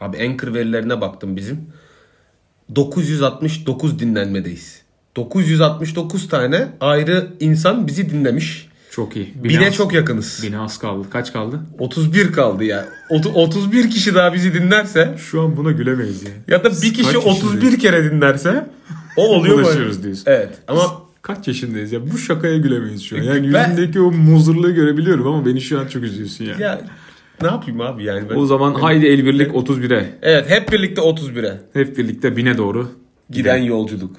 Abi Anchor verilerine baktım bizim. 969 dinlenmedeyiz. 969 tane ayrı insan bizi dinlemiş. Çok iyi. Bine az- çok yakınız. Bine az kaldı. Kaç kaldı? 31 kaldı ya. Otu- 31 kişi daha bizi dinlerse Şu an buna gülemeyiz ya. ya da bir kişi Kaç 31 kere dinlerse o oluyor? Ulaşıyoruz diyorsun. Evet ama Kaç yaşındayız ya? Bu şakaya gülemeyiz şu an. Yani E, Ben- yüzündeki o muzurluğu görebiliyorum ama beni şu an çok üzüyorsun ya. ya ne yapayım abi yani ben. O zaman haydi el birlik 31'e. Evet hep birlikte 31'e Hep birlikte bine doğru. giden yolculuk.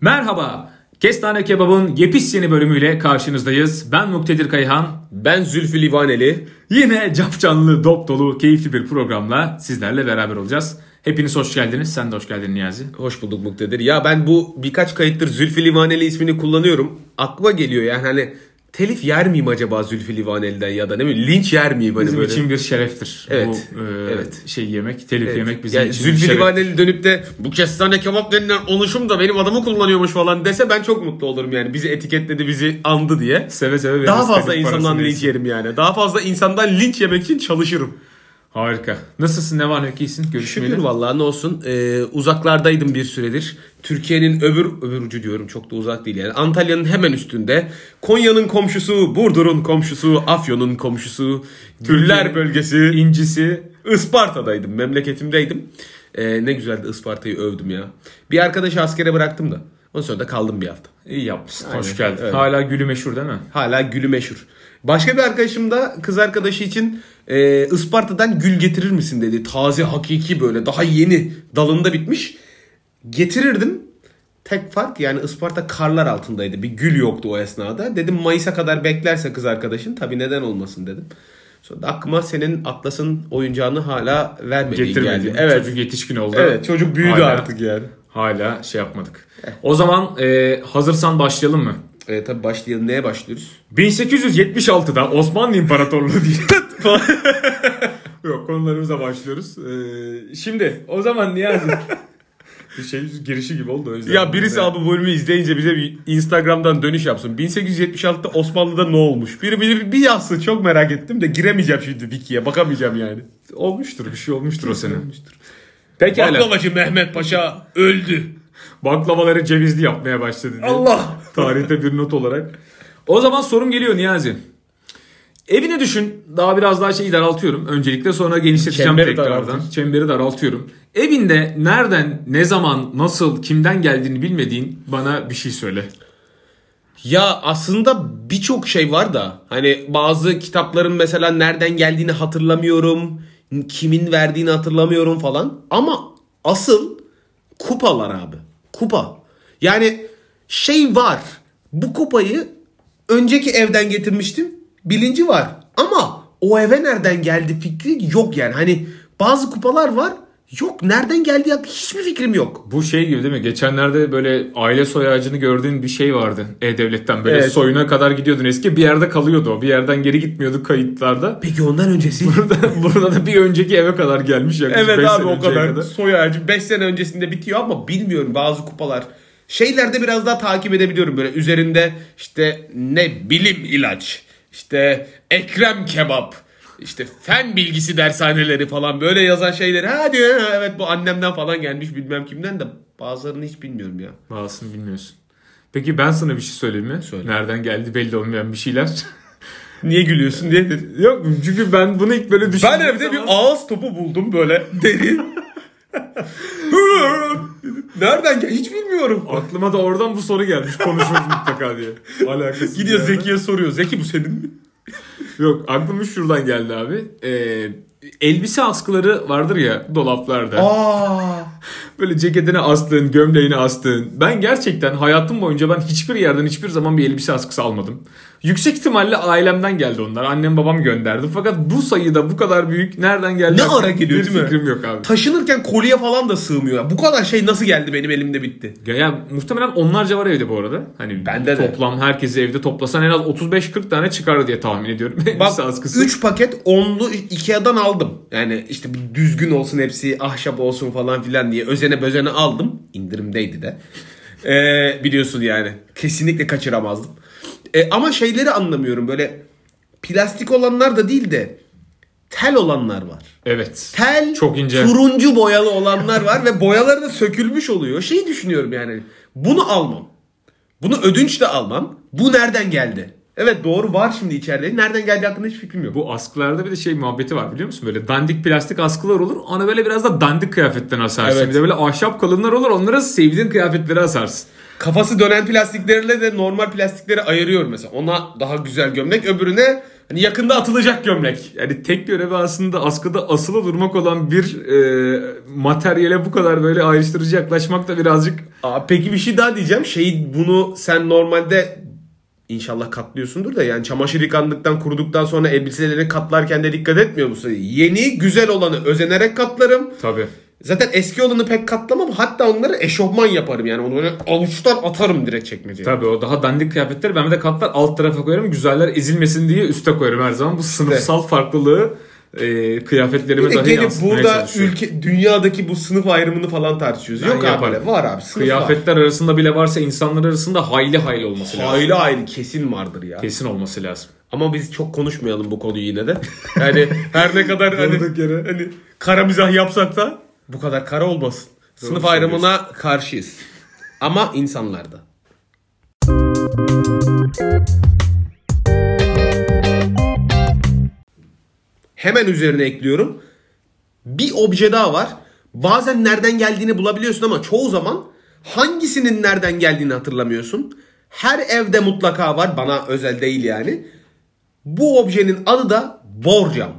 Merhaba. Kestane Kebab'ın yepis yeni bölümüyle karşınızdayız. Ben Muktedir Kayhan. Ben Zülfü Livaneli. Yine capcanlı, dop dolu, keyifli bir programla sizlerle beraber olacağız. Hepiniz hoş geldiniz. Sen de hoş geldin Niyazi. Hoş bulduk Muktedir. Ya ben bu birkaç kayıttır Zülfü Livaneli ismini kullanıyorum. Aklıma geliyor yani hani telif yer miyim acaba Zülfü Livaneli'den ya da ne bileyim linç yer miyim hani Bizim böyle. için bir şereftir. Evet, Bu e, evet. şey yemek, telif Evet. yemek bizim yani için Zülfü. Livaneli dönüp de bu kestane kebap denilen oluşum da benim adamı kullanıyormuş falan dese ben çok mutlu olurum yani. Bizi etiketledi, bizi andı diye. Seve seve Daha fazla insandan linç yerim yani. Daha fazla insandan linç yemek için çalışırım. Harika. Nasılsın? Ne var ne yok iyisin? Görüşmeyeli. Şükür vallahi ne olsun. Ee, uzaklardaydım bir süredir. Türkiye'nin öbür öbür ucu diyorum çok da uzak değil yani. Antalya'nın hemen üstünde. Konya'nın komşusu, Burdur'un komşusu, Afyon'un komşusu, Güller bölgesi, İncisi. Isparta'daydım. Memleketimdeydim. Ee, ne güzeldi Isparta'yı övdüm ya. Bir arkadaşı askere bıraktım da. Ondan sonra da kaldım bir hafta. İyi yapmışsın. Aynen, Hoş geldin. evet. Hala gülü meşhur değil mi? Hala gülü meşhur. Başka bir arkadaşım da kız arkadaşı için e, Isparta'dan gül getirir misin dedi. Taze hakiki böyle daha yeni dalında bitmiş. Getirirdim. Tek fark yani Isparta karlar altındaydı. Bir gül yoktu o esnada. Dedim Mayıs'a kadar beklerse kız arkadaşın tabii neden olmasın dedim. Sonra da aklıma senin Atlas'ın oyuncağını hala Getirmedi. geldi. Evet. Çocuk yetişkin oldu. Evet çocuk büyüdü Hala- artık yani. Hala şey yapmadık. O zaman e, hazırsan başlayalım mı? E, tabii başlayalım. Neye başlıyoruz? 1876'da Osmanlı İmparatorluğu diye. Yok konularımıza başlıyoruz. Ee, şimdi o zaman Niyazi. bir şey girişi gibi oldu o yüzden. Ya birisi abi bu bölümü izleyince bize bir Instagram'dan dönüş yapsın. 1876'da Osmanlı'da ne olmuş? Biri bir, bir yazsın çok merak ettim de giremeyeceğim şimdi Wiki'ye bakamayacağım yani. olmuştur bir şey olmuştur o sene. Pekala. Baklavacı Mehmet Paşa öldü. Baklavaları cevizli yapmaya başladı diye. Allah. Tarihte bir not olarak. O zaman sorum geliyor Niyazi. Evini düşün. Daha biraz daha şeyi daraltıyorum. Öncelikle sonra genişleteceğim Çemberi tekrardan. Çemberi daraltıyorum. Evinde nereden, ne zaman, nasıl, kimden geldiğini bilmediğin bana bir şey söyle. Ya aslında birçok şey var da hani bazı kitapların mesela nereden geldiğini hatırlamıyorum. Kimin verdiğini hatırlamıyorum falan. Ama asıl kupalar abi. Kupa. Yani şey var. Bu kupayı önceki evden getirmiştim. Bilinci var. Ama o eve nereden geldi fikri yok yani. Hani bazı kupalar var. Yok nereden geldi ya hiçbir fikrim yok. Bu şey gibi değil mi? Geçenlerde böyle aile soy ağacını gördüğün bir şey vardı. E-Devlet'ten böyle Evet. soyuna kadar gidiyordun eski. Bir yerde kalıyordu o. Bir yerden geri gitmiyordu kayıtlarda. Peki ondan öncesi? Burada, burada da bir önceki eve kadar gelmiş. yaklaşık Evet abi o önceye kadar. Soy ağacı 5 sene öncesinde bitiyor ama bilmiyorum bazı kupalar. Şeylerde biraz daha takip edebiliyorum böyle üzerinde işte ne bilim ilaç, işte Ekrem kebap, işte fen bilgisi dershaneleri falan böyle yazan şeyleri. Ha diyor ha, evet bu annemden falan gelmiş bilmem kimden de bazılarını hiç bilmiyorum ya. Bazısını bilmiyorsun. Peki ben sana bir şey söyleyeyim mi? Söyle. Nereden geldi belli olmayan bir şeyler. Niye gülüyorsun diye. Yok çünkü ben bunu ilk böyle düşündüğüm Ben evde bir zaman- ağız topu buldum böyle deri. Nereden gel? Hiç bilmiyorum. Aklıma da oradan bu soru gelmiş konuşuruz mutlaka diye. Alakası Gidiyor Zeki'ye soruyor. Zeki bu senin mi? Yok aklıma şuradan geldi abi. Ee, elbise askıları vardır ya dolaplarda. Aa. Böyle ceketine astığın, gömleğine astığın. Ben gerçekten hayatım boyunca ben hiçbir yerden hiçbir zaman bir elbise askısı almadım. Yüksek ihtimalle ailemden geldi onlar. Annem babam gönderdi. Fakat bu sayıda bu kadar büyük nereden geldi? Ne ara geliyor değil mi? fikrim yok abi. Taşınırken kolye falan da sığmıyor. Bu kadar şey nasıl geldi benim elimde bitti. Ya, ya muhtemelen onlarca var evde bu arada. Hani Bende de. toplam herkesi evde toplasan en az 35-40 tane çıkar diye tahmin ediyorum. Bak Elbise askısı. 3 paket onlu Ikea'dan aldım. Yani işte bir düzgün olsun hepsi ahşap olsun falan filan diye. Özene bözene aldım. İndirimdeydi de. Ee, biliyorsun yani. Kesinlikle kaçıramazdım. Ee, ama şeyleri anlamıyorum. Böyle plastik olanlar da değil de tel olanlar var. Evet. Tel Çok ince. turuncu boyalı olanlar var ve boyaları da sökülmüş oluyor. Şeyi düşünüyorum yani. Bunu almam. Bunu ödünç de almam. Bu nereden geldi? Evet doğru var şimdi içeride. Nereden geldi hakkında hiç fikrim yok. Bu askılarda bir de şey muhabbeti var biliyor musun? Böyle dandik plastik askılar olur. Ona böyle biraz da dandik kıyafetten asarsın. Evet. Bir de böyle ahşap kalınlar olur. Onlara sevdiğin kıyafetleri asarsın. Kafası dönen plastiklerle de normal plastikleri ayırıyorum mesela. Ona daha güzel gömlek, öbürüne hani yakında atılacak gömlek. Yani tek görevi aslında askıda asılı durmak olan bir e, materyale bu kadar böyle ayrıştırıcı yaklaşmak da birazcık Aa, peki bir şey daha diyeceğim. Şey bunu sen normalde inşallah katlıyorsundur da yani çamaşır yıkandıktan kuruduktan sonra elbiselerini katlarken de dikkat etmiyor musun? Yeni güzel olanı özenerek katlarım. tabii. Zaten eski olanı pek katlamam. Hatta onları eşofman yaparım yani. Onu böyle avuçtan atarım direkt çekmeceye. Tabii o daha dandik kıyafetleri ben de katlar alt tarafa koyarım. Güzeller ezilmesin diye üste koyarım her zaman. Bu sınıfsal farklılığı e, kıyafetlerime Bir de dahi gelip burada ülke dünyadaki bu sınıf ayrımını falan tartışıyoruz. Ben Yok abi yaparım. öyle. Var abi. Sınıf var. Kıyafetler arasında bile varsa insanlar arasında hayli hayli olması lazım. Hayli hayli kesin vardır ya. Kesin olması lazım. Ama biz çok konuşmayalım bu konuyu yine de. Yani her ne kadar hani, yere. hani kara mizah yapsak da bu kadar kara olmasın. Sınıf ayrımına karşıyız. Ama insanlarda. Hemen üzerine ekliyorum. Bir obje daha var. Bazen nereden geldiğini bulabiliyorsun ama çoğu zaman hangisinin nereden geldiğini hatırlamıyorsun. Her evde mutlaka var. Bana özel değil yani. Bu objenin adı da borcam.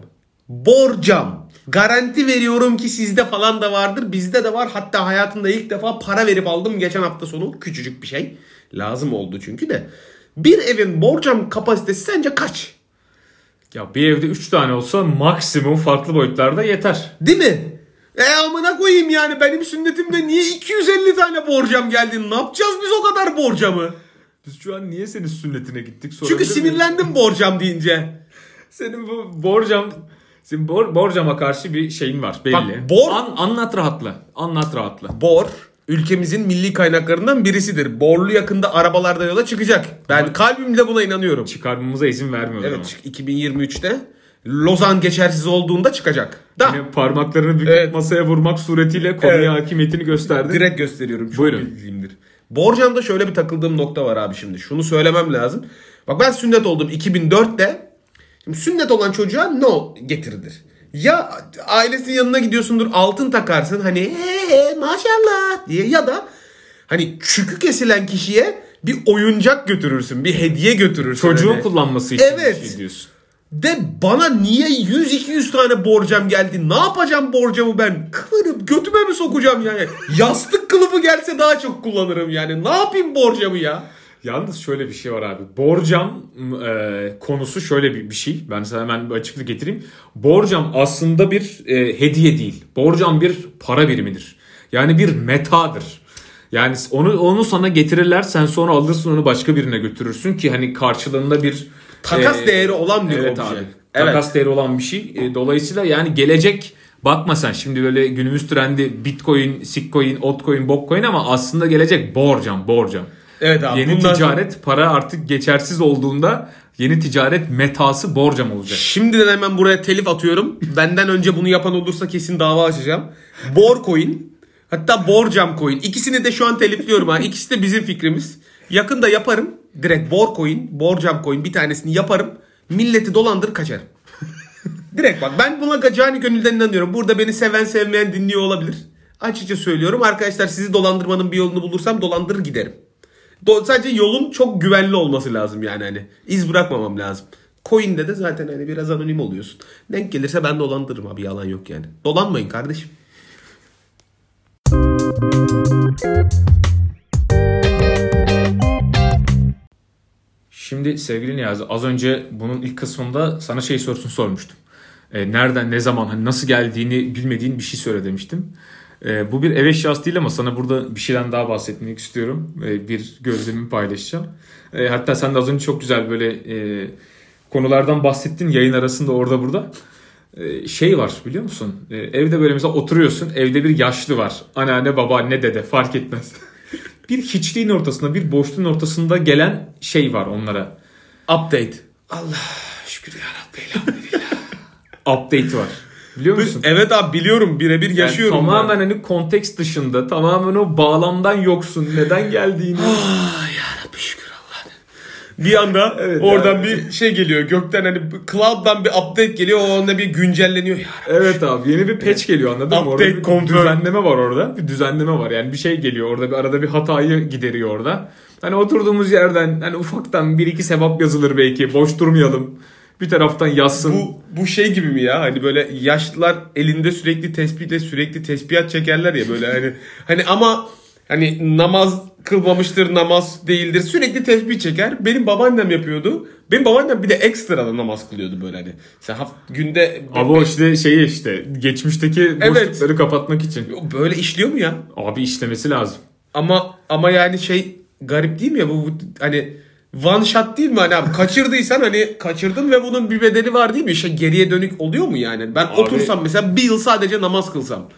Borcam. Garanti veriyorum ki sizde falan da vardır. Bizde de var. Hatta hayatımda ilk defa para verip aldım geçen hafta sonu. Küçücük bir şey. Lazım oldu çünkü de. Bir evin borcam kapasitesi sence kaç? Ya bir evde 3 tane olsa maksimum farklı boyutlarda yeter. Değil mi? E amına koyayım yani benim sünnetimde niye 250 tane borcam geldi? Ne yapacağız biz o kadar borcamı? Biz şu an niye senin sünnetine gittik? Çünkü sinirlendim borcam deyince. Senin bu borcam senin bor, borcama karşı bir şeyin var belli. Bak, bor- An- anlat rahatla. Anlat rahatla. Bor ülkemizin milli kaynaklarından birisidir. Borlu yakında arabalarda yola çıkacak. Ben kalbimle buna inanıyorum. Çıkarmamıza izin vermiyorlar ama. Evet 2023'te Lozan geçersiz olduğunda çıkacak. Da Yine parmaklarını büküp Evet. masaya vurmak suretiyle konuya Evet. hakimiyetini gösterdi. direkt gösteriyorum. Çok Buyurun. bildiğimdir. Borcam'da şöyle bir takıldığım nokta var abi şimdi. Şunu söylemem lazım. Bak ben sünnet oldum 2004'te. Şimdi sünnet olan çocuğa ne o- getirilir? Ya ailesinin yanına gidiyorsundur altın takarsın hani "Ee, maşallah diye ya da hani çükü kesilen kişiye bir oyuncak götürürsün. Bir hediye götürürsün. Çocuğun hani. kullanması için Evet. bir şey diyorsun. De bana niye 100-200 tane borcam geldi? Ne yapacağım borcamı ben? Kıvırıp götüme mi sokacağım yani? Yastık kılıfı gelse daha çok kullanırım yani. Ne yapayım borcamı ya? Yalnız şöyle bir şey var abi. Borcam e, konusu şöyle bir, bir şey. Ben sana hemen bir açıklık getireyim. Borcam aslında bir e, hediye değil. Borcam bir para birimidir. Yani bir metadır. Yani onu onu sana getirirler sen sonra alırsın onu başka birine götürürsün ki hani karşılığında bir Takas e, değeri olan bir evet obje. abi. Evet. Takas değeri olan bir şey. E, dolayısıyla yani gelecek bakma sen şimdi böyle günümüz trendi bitcoin, sitcoin, altcoin, bokcoin ama aslında gelecek borcam, borcam. Evet abi. Yeni bundan sonra- ticaret para artık geçersiz olduğunda yeni ticaret metası borcam olacak. Şimdiden hemen buraya telif atıyorum. Benden önce bunu yapan olursa kesin dava açacağım. Bor coin. Hatta borcam coin. İkisini de şu an telifliyorum ha. İkisi de bizim fikrimiz. Yakında yaparım. Direkt bor coin, borcam coin bir tanesini yaparım. Milleti dolandır kaçarım. Direkt bak ben buna cani gönülden inanıyorum. Burada beni seven sevmeyen dinliyor olabilir. Açıkça söylüyorum. Arkadaşlar sizi dolandırmanın bir yolunu bulursam dolandırır giderim. Do- sadece yolun çok güvenli olması lazım yani hani. İz bırakmamam lazım. Coin'de de zaten hani biraz anonim oluyorsun. Denk gelirse ben dolandırırım abi yalan yok yani. Dolanmayın kardeşim. Şimdi sevgili Niyazi az önce bunun ilk kısmında sana şey sorusunu sormuştum. E, nereden ne zaman hani nasıl geldiğini bilmediğin bir şey söyle demiştim. E, bu bir ev eşyası değil ama sana burada bir şeyden daha bahsetmek istiyorum. E, bir gözlemimi paylaşacağım. E, hatta sen de az önce çok güzel böyle e, konulardan bahsettin yayın arasında orada burada. Ee, şey var biliyor musun? Ee, evde böyle mesela oturuyorsun. Evde bir yaşlı var. Anneanne, babaanne, dede fark etmez. bir hiçliğin ortasında, bir boşluğun ortasında gelen şey var onlara. Update. Allah şükür ya Rabbi. Update var. Biliyor musun? Evet abi biliyorum birebir Yani yaşıyorum. tamamen hani konteks dışında, tamamen o bağlamdan yoksun. Neden geldiğini. Ah ya Rabbi şükür. Bir anda Evet, oradan yani. bir şey geliyor gökten hani cloud'dan bir update geliyor o anda bir güncelleniyor. Evet abi yeni bir patch geliyor anladın mı? Orada bir confirm. düzenleme var orada. Bir düzenleme var yani bir şey geliyor orada bir arada bir hatayı gideriyor orada. Hani oturduğumuz yerden hani ufaktan bir iki sevap yazılır belki boş durmayalım. Bir taraftan yazsın. Bu bu şey gibi mi ya? Hani böyle yaşlılar elinde sürekli tespihle sürekli tesbihat çekerler ya böyle hani hani ama hani namaz kılmamıştır, namaz değildir. Sürekli tesbih çeker. Benim babaannem yapıyordu. Benim babaannem bir de ekstra da namaz kılıyordu böyle hani. Sen haft- günde Ama o işte şeyi işte geçmişteki Evet. boşlukları kapatmak için. böyle işliyor mu ya? Abi işlemesi lazım. Ama ama yani şey garip değil mi ya bu, bu hani one shot değil mi hani abi kaçırdıysan hani kaçırdın ve bunun bir bedeli var değil mi? İşte geriye dönük oluyor mu yani? Ben Abi- otursam mesela bir yıl sadece namaz kılsam.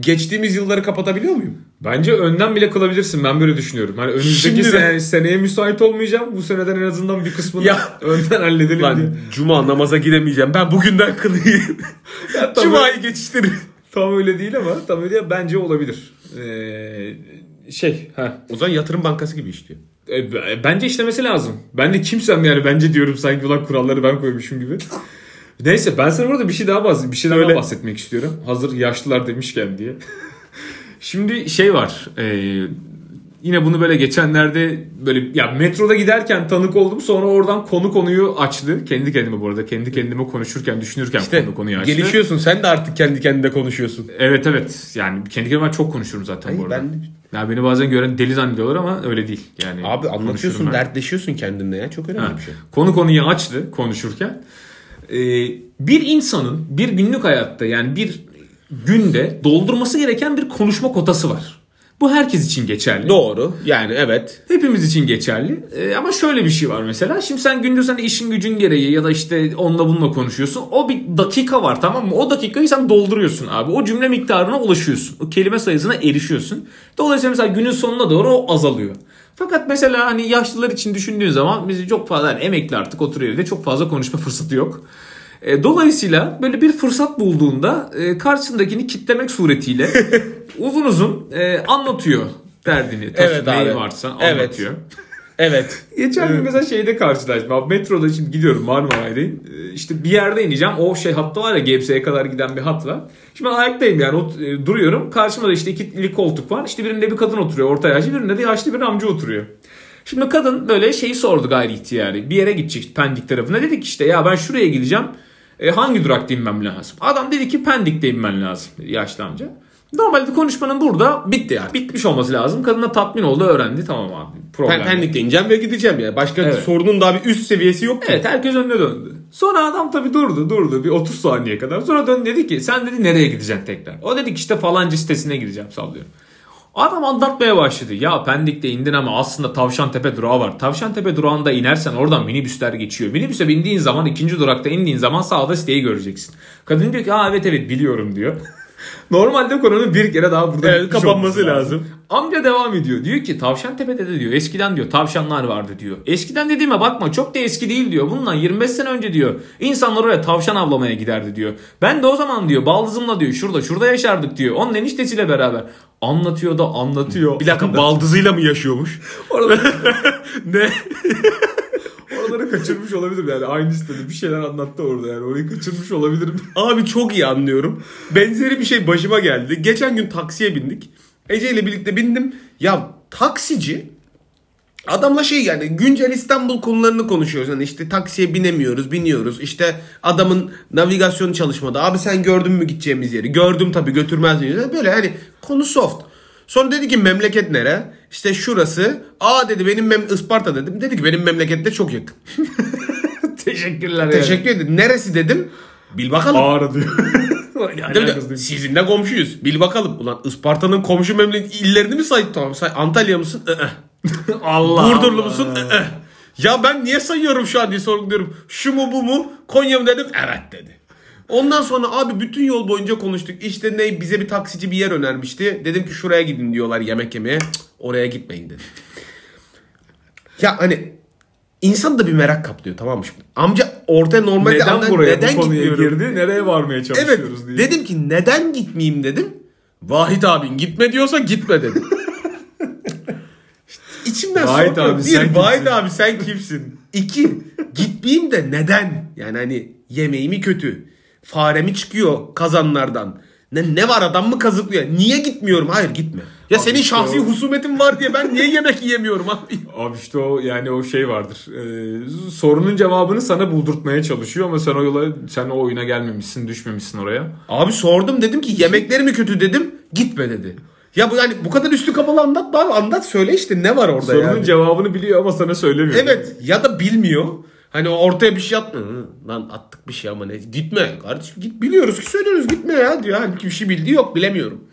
Geçtiğimiz yılları kapatabiliyor muyum? Bence önden bile kılabilirsin ben böyle düşünüyorum. Hani önümüzdeki Şimdi de- sene, seneye müsait olmayacağım. Bu seneden en azından bir kısmını Ya. önden halledelim diye. Lan cuma namaza gidemeyeceğim. Ben bugünden kılayım. tabii. Cuma'yı geçiştirin. Tam öyle değil ama tam öyle bence olabilir. Ee, şey ha O zaman yatırım bankası gibi işliyor. E, bence işlemesi lazım. Ben de kimsem yani bence diyorum sanki ulan kuralları ben koymuşum gibi. Neyse ben sana burada bir şey daha bahs bir şey daha Söyle. bahsetmek istiyorum. Hazır yaşlılar demişken diye. Şimdi şey var. e, yine bunu böyle geçenlerde böyle ya metroda giderken tanık oldum. Sonra oradan konu konuyu açtı. Kendi kendime bu arada kendi kendime konuşurken düşünürken İşte konu konuyu açtı. gelişiyorsun. Sen de artık kendi kendine konuşuyorsun. Evet evet. Yani kendi kendime çok konuşurum zaten bu arada. ben Ya beni bazen gören deli zannediyorlar ama öyle değil. Yani abi anlatıyorsun, dertleşiyorsun kendinle ya. Çok önemli Ha, bir şey. Konu konuyu açtı konuşurken. Ee, bir insanın bir günlük hayatta yani bir günde doldurması gereken bir konuşma kotası var. Bu herkes için geçerli. Doğru. Yani evet. Hepimiz için geçerli. Ee, ama şöyle bir şey var mesela. Şimdi sen gündüz hani işin gücün gereği ya da işte onunla bununla konuşuyorsun. O bir dakika var tamam mı? O dakikayı sen dolduruyorsun abi. O cümle miktarına ulaşıyorsun. O kelime sayısına erişiyorsun. Dolayısıyla mesela günün sonuna doğru o azalıyor. Fakat mesela hani yaşlılar için düşündüğün zaman biz çok fazla yani emekli artık oturuyor evde çok fazla konuşma fırsatı yok. E, dolayısıyla böyle bir fırsat bulduğunda e, karşısındakini kitlemek suretiyle uzun uzun e, anlatıyor derdini. Taşı Evet abi. varsa Evet. anlatıyor. Evet. Geçen gün mesela şeyde karşılaştım. Abi metroda şimdi gidiyorum Marmaray'dayım. Ee, İşte bir yerde ineceğim. O şey hattı var ya GBS'ye kadar giden bir hat var. Şimdi ben ayaktayım yani o, e, duruyorum. Karşımda da işte ikili koltuk var. İşte birinde bir kadın oturuyor orta yaşlı. Birinde de yaşlı bir amca oturuyor. Şimdi kadın böyle şeyi sordu gayri ihtiyari. Bir yere gidecek Pendik tarafına. Dedik işte ya ben şuraya gideceğim. E, hangi durakta inmem lazım? Adam dedi ki Pendik'te inmen lazım. Yaşlı amca. Normalde konuşmanın burada Bitti artık. bitmiş olması lazım. Kadın da tatmin oldu öğrendi. Tamam abi. Problem. Pendik'te ineceğim ve gideceğim ya. Başka Evet. sorunun daha bir üst seviyesi yok ki. Evet herkes önüne döndü. Sonra adam tabii durdu durdu bir 30 saniye kadar. Sonra döndü dedi ki sen dedi nereye gideceksin tekrar? O dedi ki işte falanca sitesine gideceğim sallıyorum. Adam anlatmaya başladı. Ya Pendik'te indin ama aslında Tavşantepe durağı var. Tavşantepe durağında inersen oradan minibüsler geçiyor. Minibüse bindiğin zaman ikinci durakta indiğin zaman sağda siteyi göreceksin. Kadın diyor ki ha evet evet biliyorum diyor. Normalde konunun bir kere daha burada Evet, kapanması lazım. Amca devam ediyor. Diyor ki Tavşantepe'de de diyor eskiden diyor tavşanlar vardı diyor. Eskiden dediğime bakma çok da eski değil diyor. Bundan 25 sene önce diyor. İnsanlar oraya tavşan avlamaya giderdi diyor. Ben de o zaman diyor baldızımla diyor şurada şurada yaşardık diyor. Onun eniştesiyle beraber. Anlatıyor da anlatıyor. Bir dakika baldızıyla mı yaşıyormuş? Oraları, ne? oraları kaçırmış olabilirim yani. Aynı sitede bir şeyler anlattı orada yani. Orayı kaçırmış olabilirim. Abi çok iyi anlıyorum. Benzeri bir şey başıma geldi. Geçen gün taksiye bindik. Ece ile birlikte bindim. Ya taksici adamla şey yani güncel İstanbul konularını konuşuyoruz. Hani işte taksiye binemiyoruz, biniyoruz. İşte adamın navigasyon çalışmadı. Abi sen gördün mü gideceğimiz yeri? Gördüm tabii götürmez miyiz? Böyle hani konu soft. Sonra dedi ki memleket nere? İşte şurası. Aa dedi benim mem Isparta dedim. Dedi ki benim memlekette çok yakın. Teşekkürler yani. Teşekkür ederim. Neresi dedim? Bil bakalım. Ağrı diyor. Değil mi? Sizinle komşuyuz. Bil bakalım. Ulan Isparta'nın komşu memleket illerini mi saydı? Tamam say. Antalya mısın? Allah Burdurlu musun? Ya ben niye sayıyorum şu an diye sorguluyorum. Şu mu bu mu? Konya mı dedim? Evet dedi. Ondan sonra abi bütün yol boyunca konuştuk. İşte ne bize bir taksici bir yer önermişti. Dedim ki şuraya gidin diyorlar yemek yemeye. Cık, oraya gitmeyin dedim. Ya hani insan da bir merak kaplıyor tamam mı şimdi? Amca ortaya normalde Neden andan- buraya neden bu konuya gitmiyorum? girdi? Nereye varmaya Evet çalışıyoruz diye. dedim ki neden gitmeyeyim dedim. Vahit abin gitme diyorsa gitme dedim. İçimden Vahit soruyorum. abi bir, Vahit kimsin? abi sen kimsin? İki, gitmeyeyim de neden? Yani hani yemeğimi kötü. Fare mi çıkıyor kazanlardan? Ne, ne var adam mı kazıklıyor? Niye gitmiyorum? Hayır gitme. Ya senin işte şahsi o- husumetin var diye ben niye yemek yiyemiyorum abi? Abi işte o yani o şey vardır. Ee, sorunun cevabını sana buldurtmaya çalışıyor ama sen o yola sen o oyuna gelmemişsin, düşmemişsin oraya. Abi sordum dedim ki yemekleri mi kötü dedim. Gitme dedi. Ya bu yani bu kadar üstü kapalı anlat abi anlat söyle işte ne var orada Sorunun yani. cevabını biliyor ama sana söylemiyor. Evet ya da bilmiyor. Hani ortaya bir şey atma. Lan attık bir şey ama ne? Gitme kardeşim git biliyoruz ki söylüyoruz gitme ya diyor. Halbuki bir şey bildiği yok bilemiyorum.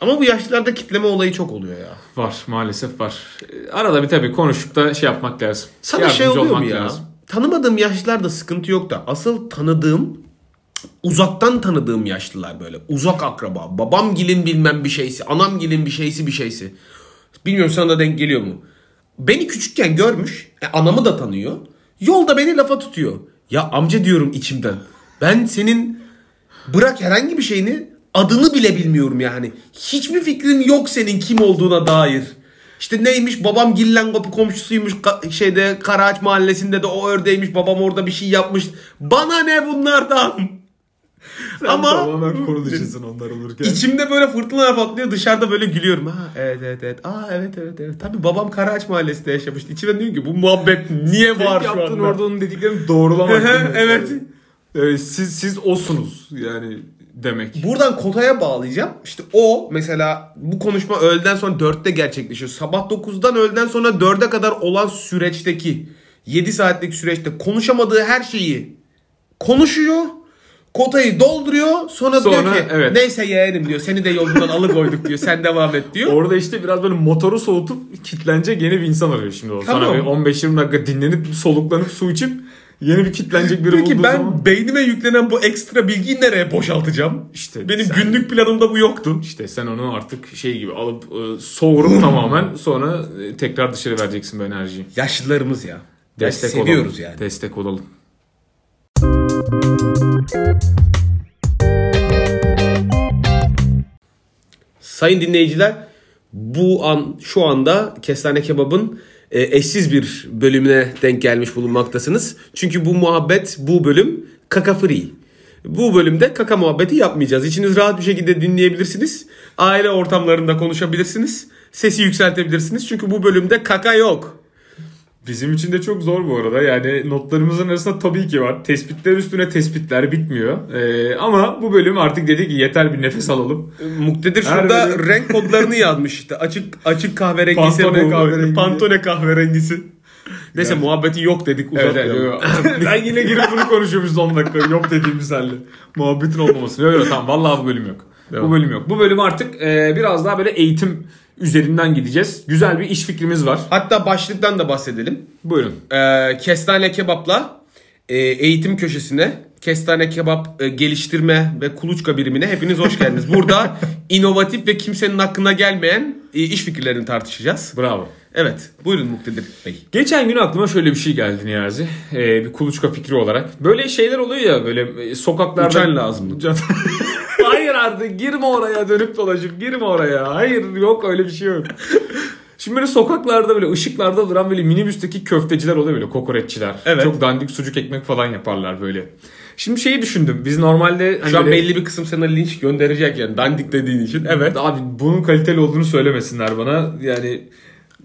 Ama bu yaşlılarda kitleme olayı çok oluyor ya. Var maalesef var. Ee, Arada bir tabii konuşup da şey yapmak lazım. Sana Yardımcı şey oluyor mu ya? lazım. Tanımadığım yaşlılarda sıkıntı yok da asıl tanıdığım uzaktan tanıdığım yaşlılar böyle uzak akraba babam gilin bilmem bir şeysi anam gilin bir şeysi bir şeysi bilmiyorum sana da denk geliyor mu beni küçükken görmüş e, anamı da tanıyor yolda beni lafa tutuyor. Ya amca diyorum içimden. Ben senin bırak herhangi bir şeyini adını bile bilmiyorum yani. Hiçbir fikrim yok senin kim olduğuna dair. İşte neymiş? Babam Gillen kapı komşusuymuş ka- şeyde Karaağaç mahallesinde de o ördeymiş babam orada bir şey yapmış. Bana ne bunlardan? Sen Ama tamamen konu dışısın onlar olurken. içimde böyle fırtınalar patlıyor dışarıda böyle gülüyorum. Ha evet evet evet. Aa evet evet evet. Tabii babam Karaağaç mahallesinde yaşamıştı. İçimde diyor ki bu muhabbet niye Tek var şu yaptığın anda? orada onun dediklerini doğrulamak. evet. Evet, siz siz osunuz yani demek. Buradan kotaya bağlayacağım. İşte o mesela bu konuşma öğleden sonra 4'te gerçekleşiyor. Sabah 9'dan öğleden sonra 4'e kadar olan süreçteki 7 saatlik süreçte konuşamadığı her şeyi konuşuyor. Kotayı dolduruyor. Sonra, diyor Sonra, ki evet. neyse yeğenim diyor. Seni de yolundan alıkoyduk diyor. Sen devam et diyor. Orada işte biraz böyle motoru soğutup kitlenecek yeni bir insan arıyor şimdi o. Tamam. Sana bir 15-20 dakika dinlenip soluklanıp su içip yeni bir kitlenecek biri Diyor ki bulduğu ben zaman. beynime yüklenen bu ekstra bilgiyi nereye boşaltacağım? İşte Benim sen- günlük planımda bu yoktu. İşte sen onu artık şey gibi alıp e, soğurup tamamen sonra e, tekrar dışarı vereceksin bu enerjiyi. Yaşlılarımız ya. Destek seviyoruz olalım. yani. Destek olalım. Sayın dinleyiciler bu an şu anda Kestane Kebap'ın e, eşsiz bir bölümüne denk gelmiş bulunmaktasınız. Çünkü bu muhabbet bu bölüm kaka free. Bu bölümde kaka muhabbeti yapmayacağız. İçiniz rahat bir şekilde dinleyebilirsiniz. Aile ortamlarında konuşabilirsiniz. Sesi yükseltebilirsiniz. Çünkü bu bölümde kaka yok. Bizim için de çok zor bu arada. Yani notlarımızın arasında tabii ki var. Tespitler üstüne tespitler bitmiyor. Ee, ama bu bölüm artık dedi ki yeter bir nefes alalım. Muktedir şurada bölüm- renk kodlarını yazmış işte. Açık açık kahverengisi Pantone bu. kahverengi. Pantone kahverengisi. Neyse muhabbeti yok dedik uzatmayalım. evet, ben yine girip bunu konuşuyormuşuz 10 dakika. Yok dediğimiz halde. Muhabbetin olmaması. Yok yok tamam vallahi bu bölüm yok. Devam. Bu bölüm yok. Bu bölüm artık e, biraz daha böyle eğitim üzerinden gideceğiz. Güzel bir iş fikrimiz var. Hatta başlıktan da bahsedelim. Buyurun. Ee, Kestane Kebap'la e, eğitim köşesine Kestane Kebap e, geliştirme ve kuluçka birimine hepiniz hoş geldiniz. Burada inovatif ve kimsenin aklına gelmeyen e, iş fikirlerini tartışacağız. Bravo. Evet. Buyurun Muktedir Bey. Geçen gün aklıma şöyle bir şey geldi Niyazi. Ee, bir kuluçka fikri olarak. Böyle şeyler oluyor ya böyle e, sokaklarda. Uçan lazım. Hayır artık girme oraya dönüp dolaşıp girme oraya. Hayır yok öyle bir şey yok. Şimdi böyle sokaklarda böyle ışıklarda duran böyle minibüsteki köfteciler oluyor böyle kokoreççiler. Evet. Çok dandik sucuk ekmek falan yaparlar böyle. Şimdi şeyi düşündüm. Biz normalde hani Şu an böyle- belli bir kısım sana linç gönderecek yani dandik dediğin için. Evet. Abi bunun kaliteli olduğunu söylemesinler bana. Yani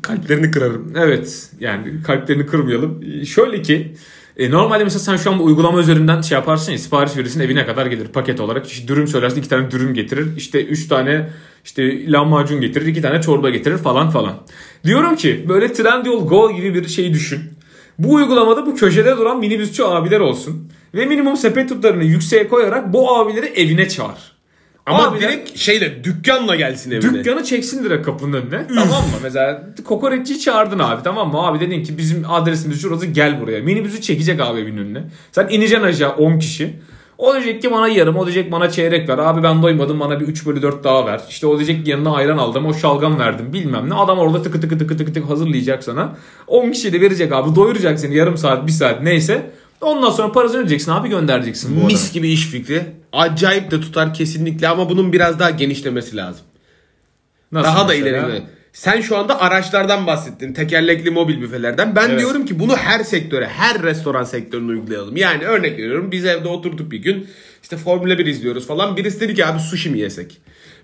Kalplerini kırarım. Evet yani kalplerini kırmayalım. Şöyle ki e, normalde mesela sen şu an bu uygulama üzerinden şey yaparsın ya sipariş verirsin evine kadar gelir paket olarak. İşte dürüm söylersin iki tane dürüm getirir. İşte üç tane işte lahmacun getirir iki tane çorba getirir falan falan. Diyorum ki böyle Trendyol Go gibi bir şey düşün. Bu uygulamada bu köşede duran minibüsçü abiler olsun. Ve minimum sepet tutarını yükseğe koyarak bu abileri evine çağır. Ama Abiler- direkt şeyle dükkanla gelsin evine. Dükkanı çeksin direkt kapının önüne. tamam mı? Mesela kokoreççiyi çağırdın abi tamam mı? Abi dedin ki bizim adresimiz şurası gel buraya. Minibüsü çekecek abi evin önüne. Sen ineceksin aşağı 10 kişi. O diyecek ki bana yarım, o diyecek bana çeyrek ver. Abi ben doymadım bana bir 3 bölü 4 daha ver. İşte o diyecek ki yanına ayran aldım, o şalgam verdim bilmem ne. Adam orada tıkı tıkı tıkı tıkı tıkı hazırlayacak sana. 10 kişi de verecek abi doyuracak seni yarım saat, bir saat neyse. Ondan sonra parasını ödeyeceksin abi göndereceksin bu Mis adama. gibi iş fikri. Acayip de tutar kesinlikle ama bunun biraz daha genişlemesi lazım. Nasıl daha da mesela? ileri. Sen şu anda araçlardan bahsettin. Tekerlekli mobil büfelerden. Ben Evet. diyorum ki bunu her sektöre, her restoran sektörüne uygulayalım. Yani örnek veriyorum. Biz evde oturduk bir gün. işte Formula 1 izliyoruz falan. Birisi dedi ki abi sushi mi yesek?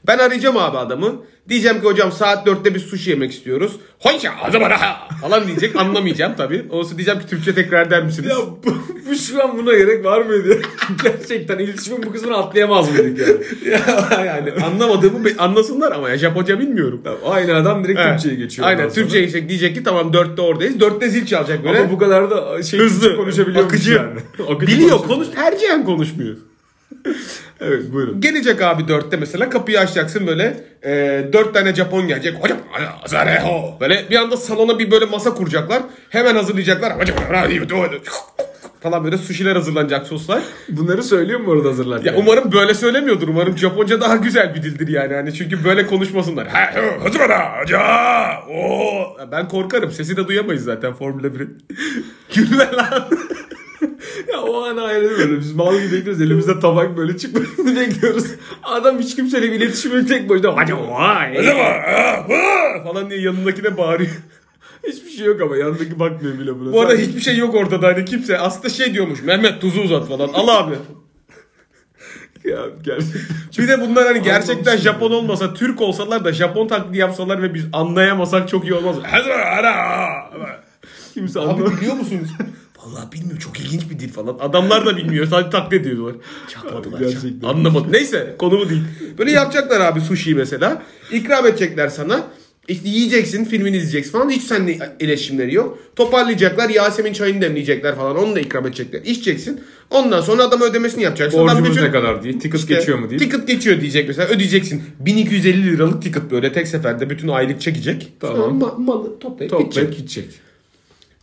Ben arayacağım abi adamı. Diyeceğim ki hocam saat 4'te biz sushi yemek istiyoruz. Hoşça adı bana falan diyecek. Anlamayacağım tabii. Olsa diyeceğim ki Türkçe tekrar der misiniz? Ya bu, bu şu an buna gerek var mıydı? Gerçekten iletişimin bu kısmını atlayamaz mıydık yani? Ya yani anlamadığımı anlasınlar ama ya Japonca bilmiyorum. Aynı adam direkt Evet. Türkçe'ye geçiyor. Aynen. Türkçe'ye geçecek. Diyecek ki tamam 4'te oradayız. 4'te zil çalacak böyle. Ama bu kadar da şey Hızlı, konuşabiliyor akıcı. yani. Akıcı Biliyor konuş tercihen konuşmuyor. Evet buyurun. Gelecek abi dörtte mesela kapıyı açacaksın böyle e, dört tane Japon gelecek. Hocam azareho. Böyle bir anda salona bir böyle masa kuracaklar. Hemen hazırlayacaklar. Hocam falan böyle sushiler hazırlanacak soslar. Bunları söylüyor mu orada hazırlarken? Ya umarım böyle söylemiyordur. Umarım Japonca daha güzel bir dildir yani. Hani çünkü böyle konuşmasınlar. Ben korkarım. Sesi de duyamayız zaten Formula 1'in. Gülme lan. Ya o an ayrı böyle. Biz mal gibi bekliyoruz. Elimizde tabak böyle çıkmasını bekliyoruz. Adam hiç kimseyle bir iletişim yok. Tek başına hadi vay. Ha, hı falan diye yanındakine bağırıyor. Hiçbir şey yok ama yanındaki bakmıyor bile buna. Bu arada hiçbir şey yok ortada hani kimse. Aslında şey diyormuş. Mehmet tuzu uzat falan. Al abi. Ya gerçekten. Bir de bunlar hani gerçekten. Japon olmasa Türk olsalar da Japon taklidi yapsalar ve biz anlayamasak çok iyi olmaz. Kimse Abi anlamıyor. biliyor musunuz? Vallahi bilmiyor. Çok ilginç bir dil falan. Adamlar da bilmiyor. Sadece taklit ediyorlar. Çakmadılar. Gerçekten. Gerçekten. Anlamadı. Neyse konu bu değil. Böyle yapacaklar abi sushi mesela. İkram edecekler sana. İşte yiyeceksin, filmini izleyeceksin falan. Hiç seninle iletişimleri yok. Toparlayacaklar. Yasemin çayını demleyecekler falan. Onu da ikram edecekler. İçeceksin. Ondan sonra adam ödemesini yapacaksın. Borcumuz bütün- ne kadar diye. Ticket İşte, geçiyor mu diye. Ticket geçiyor diyecek mesela. Ödeyeceksin. 1250 liralık ticket böyle tek seferde bütün aylık çekecek. Tamam. Sonra ma- malı toplayıp, Toplayıp gidecek. gidecek.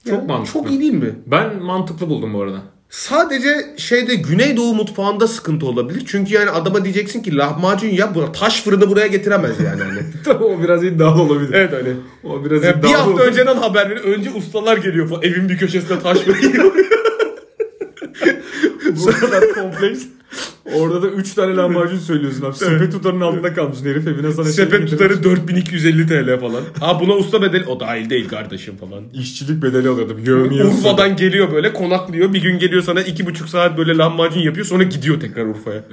Çok Yani mantıklı. Çok iyi değil mi? Ben mantıklı buldum bu arada. Sadece şeyde Güneydoğu mutfağında sıkıntı olabilir. Çünkü yani adama diyeceksin ki lahmacun yap. Taş fırını buraya getiremez yani. Hani. O biraz iddialı olabilir. evet öyle. O biraz Yani bir iddialı hafta olabilir. önceden haber verin. Önce ustalar geliyor falan. Evin bir köşesinde taş fırını. Bu kadar kompleks. Orada da 3 tane lahmacun söylüyorsun abi. Sepet tutarının altında kalmışsın herif evine sana Sepet tutarı 4250 TL falan. Ha buna usta bedeli o dahil değil kardeşim falan. İşçilik bedeli alıyordum. Yövmiye Urfa'dan geliyor böyle konaklıyor. Bir gün geliyor sana iki buçuk saat böyle lahmacun yapıyor. Sonra gidiyor tekrar Urfa'ya.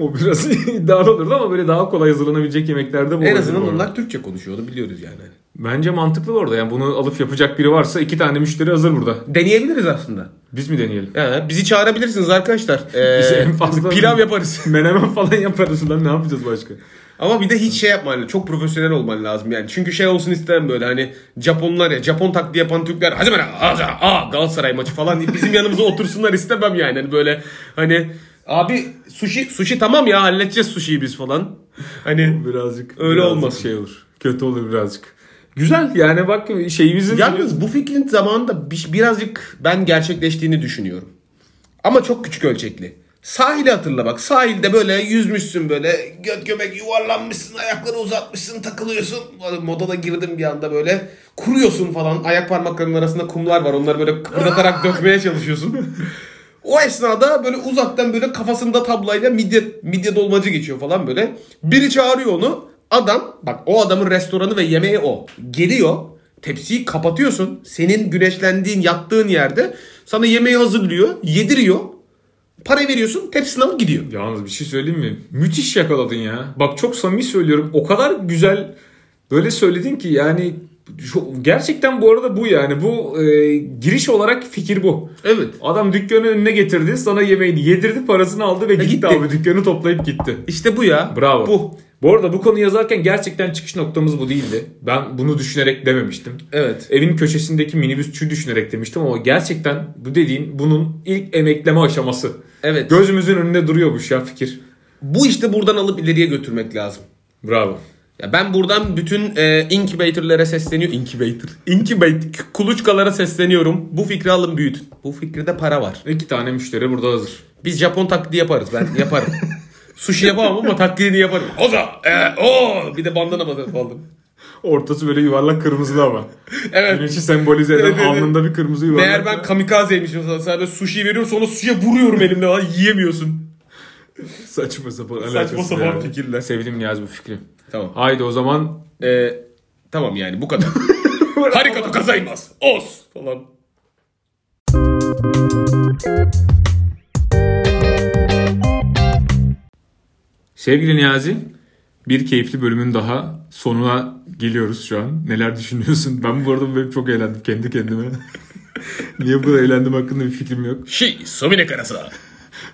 O biraz iddialı olurdu ama böyle daha kolay hazırlanabilecek yemeklerde bu En azından onlar Türkçe konuşuyor. Onu biliyoruz yani. Bence mantıklı orada. Yani bunu alıp yapacak biri varsa iki tane müşteri hazır burada. Deneyebiliriz aslında. Biz mi deneyelim? He, bizi çağırabilirsiniz arkadaşlar. Ee, Biz en fazla- pilav yaparız. Menemen falan yaparız lan ne yapacağız başka? Ama bir de hiç şey yapman. Çok profesyonel olman lazım yani. Çünkü şey olsun istemem böyle hani Japonlar ya Japon taklidi yapan Türkler hadi bana aa Galatasaray maçı falan deyip bizim yanımıza otursunlar istemem yani. Hani böyle hani abi sushi sushi tamam ya halledeceğiz sushi'yi biz falan. Hani Birazcık Öyle birazcık olmasın. şey olur. Kötü olur birazcık. Güzel yani bak şeyimizin Yalnız bu fikrin zamanında bir- birazcık ben gerçekleştiğini düşünüyorum. Ama çok küçük ölçekli. Sahili hatırla bak. Sahilde böyle yüzmüşsün böyle. Göt göbek yuvarlanmışsın. Ayakları uzatmışsın. Takılıyorsun. Moda da girdim bir anda böyle. Kuruyorsun falan. Ayak parmaklarının arasında kumlar var. Onları böyle kıpırdatarak dökmeye çalışıyorsun. O esnada böyle uzaktan böyle kafasında tablayla midye, midye dolmacı geçiyor falan böyle. Biri çağırıyor onu. Adam bak o adamın restoranı ve yemeği o. Geliyor. Tepsiyi kapatıyorsun. Senin güneşlendiğin yattığın yerde sana yemeği hazırlıyor. Yediriyor. Para veriyorsun. Tepsini alıp gidiyor. Yalnız bir şey söyleyeyim mi? Müthiş yakaladın ya. Bak çok samimi söylüyorum. O kadar güzel böyle söyledin ki yani gerçekten bu arada bu yani. Bu e, giriş olarak fikir bu. Evet. Adam dükkanı önüne getirdi. Sana yemeğini yedirdi. Parasını aldı ve gitti, gitti. abi. Dükkanı toplayıp gitti. İşte bu ya. Bravo. Bu. Bu arada bu konu yazarken gerçekten çıkış noktamız bu değildi. Ben bunu düşünerek dememiştim. Evet. Evin köşesindeki minibüsçü düşünerek demiştim ama gerçekten bu dediğin bunun ilk emekleme aşaması. Evet. Gözümüzün önünde duruyormuş ya fikir. Bu işte buradan alıp ileriye götürmek lazım. Bravo. Ya ben buradan bütün e, incubator'lara sesleniyorum. Incubator. Incubator. Kuluçkalara sesleniyorum. Bu fikri alın büyütün. Bu fikirde para var. İki tane müşteri burada hazır. Biz Japon taklidi yaparız. Ben yaparım. Sushi yapamam ama taklidini yaparım. Oza. E, o. Bir de bandana bandana falan. Ortası böyle yuvarlak kırmızılı ama. Evet. Güneşi sembolize eden Evet, evet. alnında bir kırmızı yuvarlak. Meğer ben kamikazeymişim sana. Sana sushi veriyorum sonra sushi'ye vuruyorum elimle. Yiyemiyorsun. Saçma sapan Saçma alakasız sapan ya. fikirler. Sevdim Niyaz bu fikri. Tamam. Haydi o zaman Ee, tamam yani bu kadar. Harikata kazaymaz. Os falan. sevgili Niyazi bir keyifli bölümün daha sonuna geliyoruz şu an. Neler düşünüyorsun? Ben bu arada böyle çok eğlendim kendi kendime. Niye bu kadar eğlendim hakkında bir fikrim yok. Şey, Somine Karasa.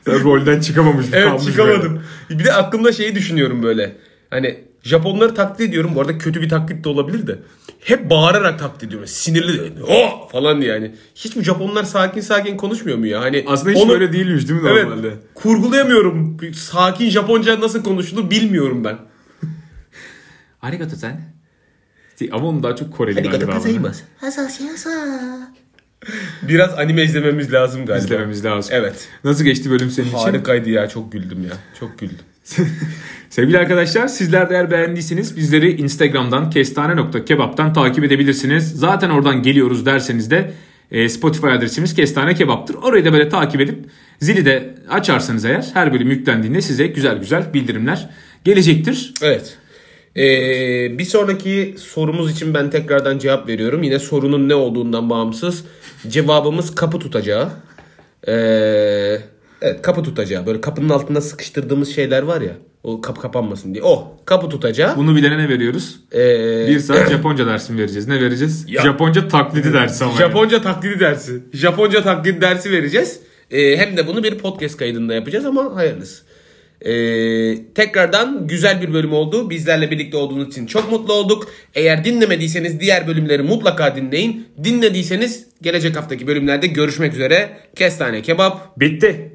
Sen rolden çıkamamış. Evet çıkamadım. Bir de aklımda şeyi düşünüyorum böyle. Hani Japonları taklit ediyorum. Bu arada kötü bir taklit de olabilir de. Hep bağırarak taklit ediyorum. Sinirli de. Oh! falan diye yani. Hiç mi Japonlar sakin sakin konuşmuyor mu ya? Hani böyle. Aslında hiç onu- böyle değilmiş değil mi Evet. normalde? Kurgulayamıyorum. Sakin Japonca nasıl konuşulur bilmiyorum ben. Arigato sen. Ama onun daha çok Koreli galiba. ama. Biraz anime izlememiz lazım galiba. İzlememiz lazım. Evet. Nasıl geçti bölüm senin için? Harikaydı ya. Çok güldüm ya. Çok güldüm. Sevgili arkadaşlar sizler de eğer beğendiyseniz bizleri Instagram'dan kestane.kebap'tan takip edebilirsiniz. Zaten oradan geliyoruz derseniz de e, Spotify adresimiz kestane kebaptır. Orayı da böyle takip edip zili de açarsanız eğer her bölüm yüklendiğinde size güzel güzel bildirimler gelecektir. Evet. Ee, bir sonraki sorumuz için ben tekrardan cevap veriyorum. Yine sorunun ne olduğundan bağımsız. Cevabımız kapı tutacağı. Ee, evet kapı tutacağı. Böyle kapının altında sıkıştırdığımız şeyler var ya. O kapı kapanmasın diye. O kapı tutacağı. Bunu bilene ne veriyoruz? Ee, Bir saat Japonca dersi mi vereceğiz? Ne vereceğiz? Ya- Japonca taklidi dersi ama. yani. Japonca taklidi dersi. Japonca taklidi dersi vereceğiz. Ee, hem de bunu bir podcast kaydında yapacağız ama hayırlısı. Ee, tekrardan güzel bir bölüm oldu. Bizlerle birlikte olduğunuz için çok mutlu olduk. Eğer dinlemediyseniz diğer bölümleri mutlaka dinleyin. Dinlediyseniz gelecek haftaki bölümlerde görüşmek üzere. Kestane kebap. Bitti.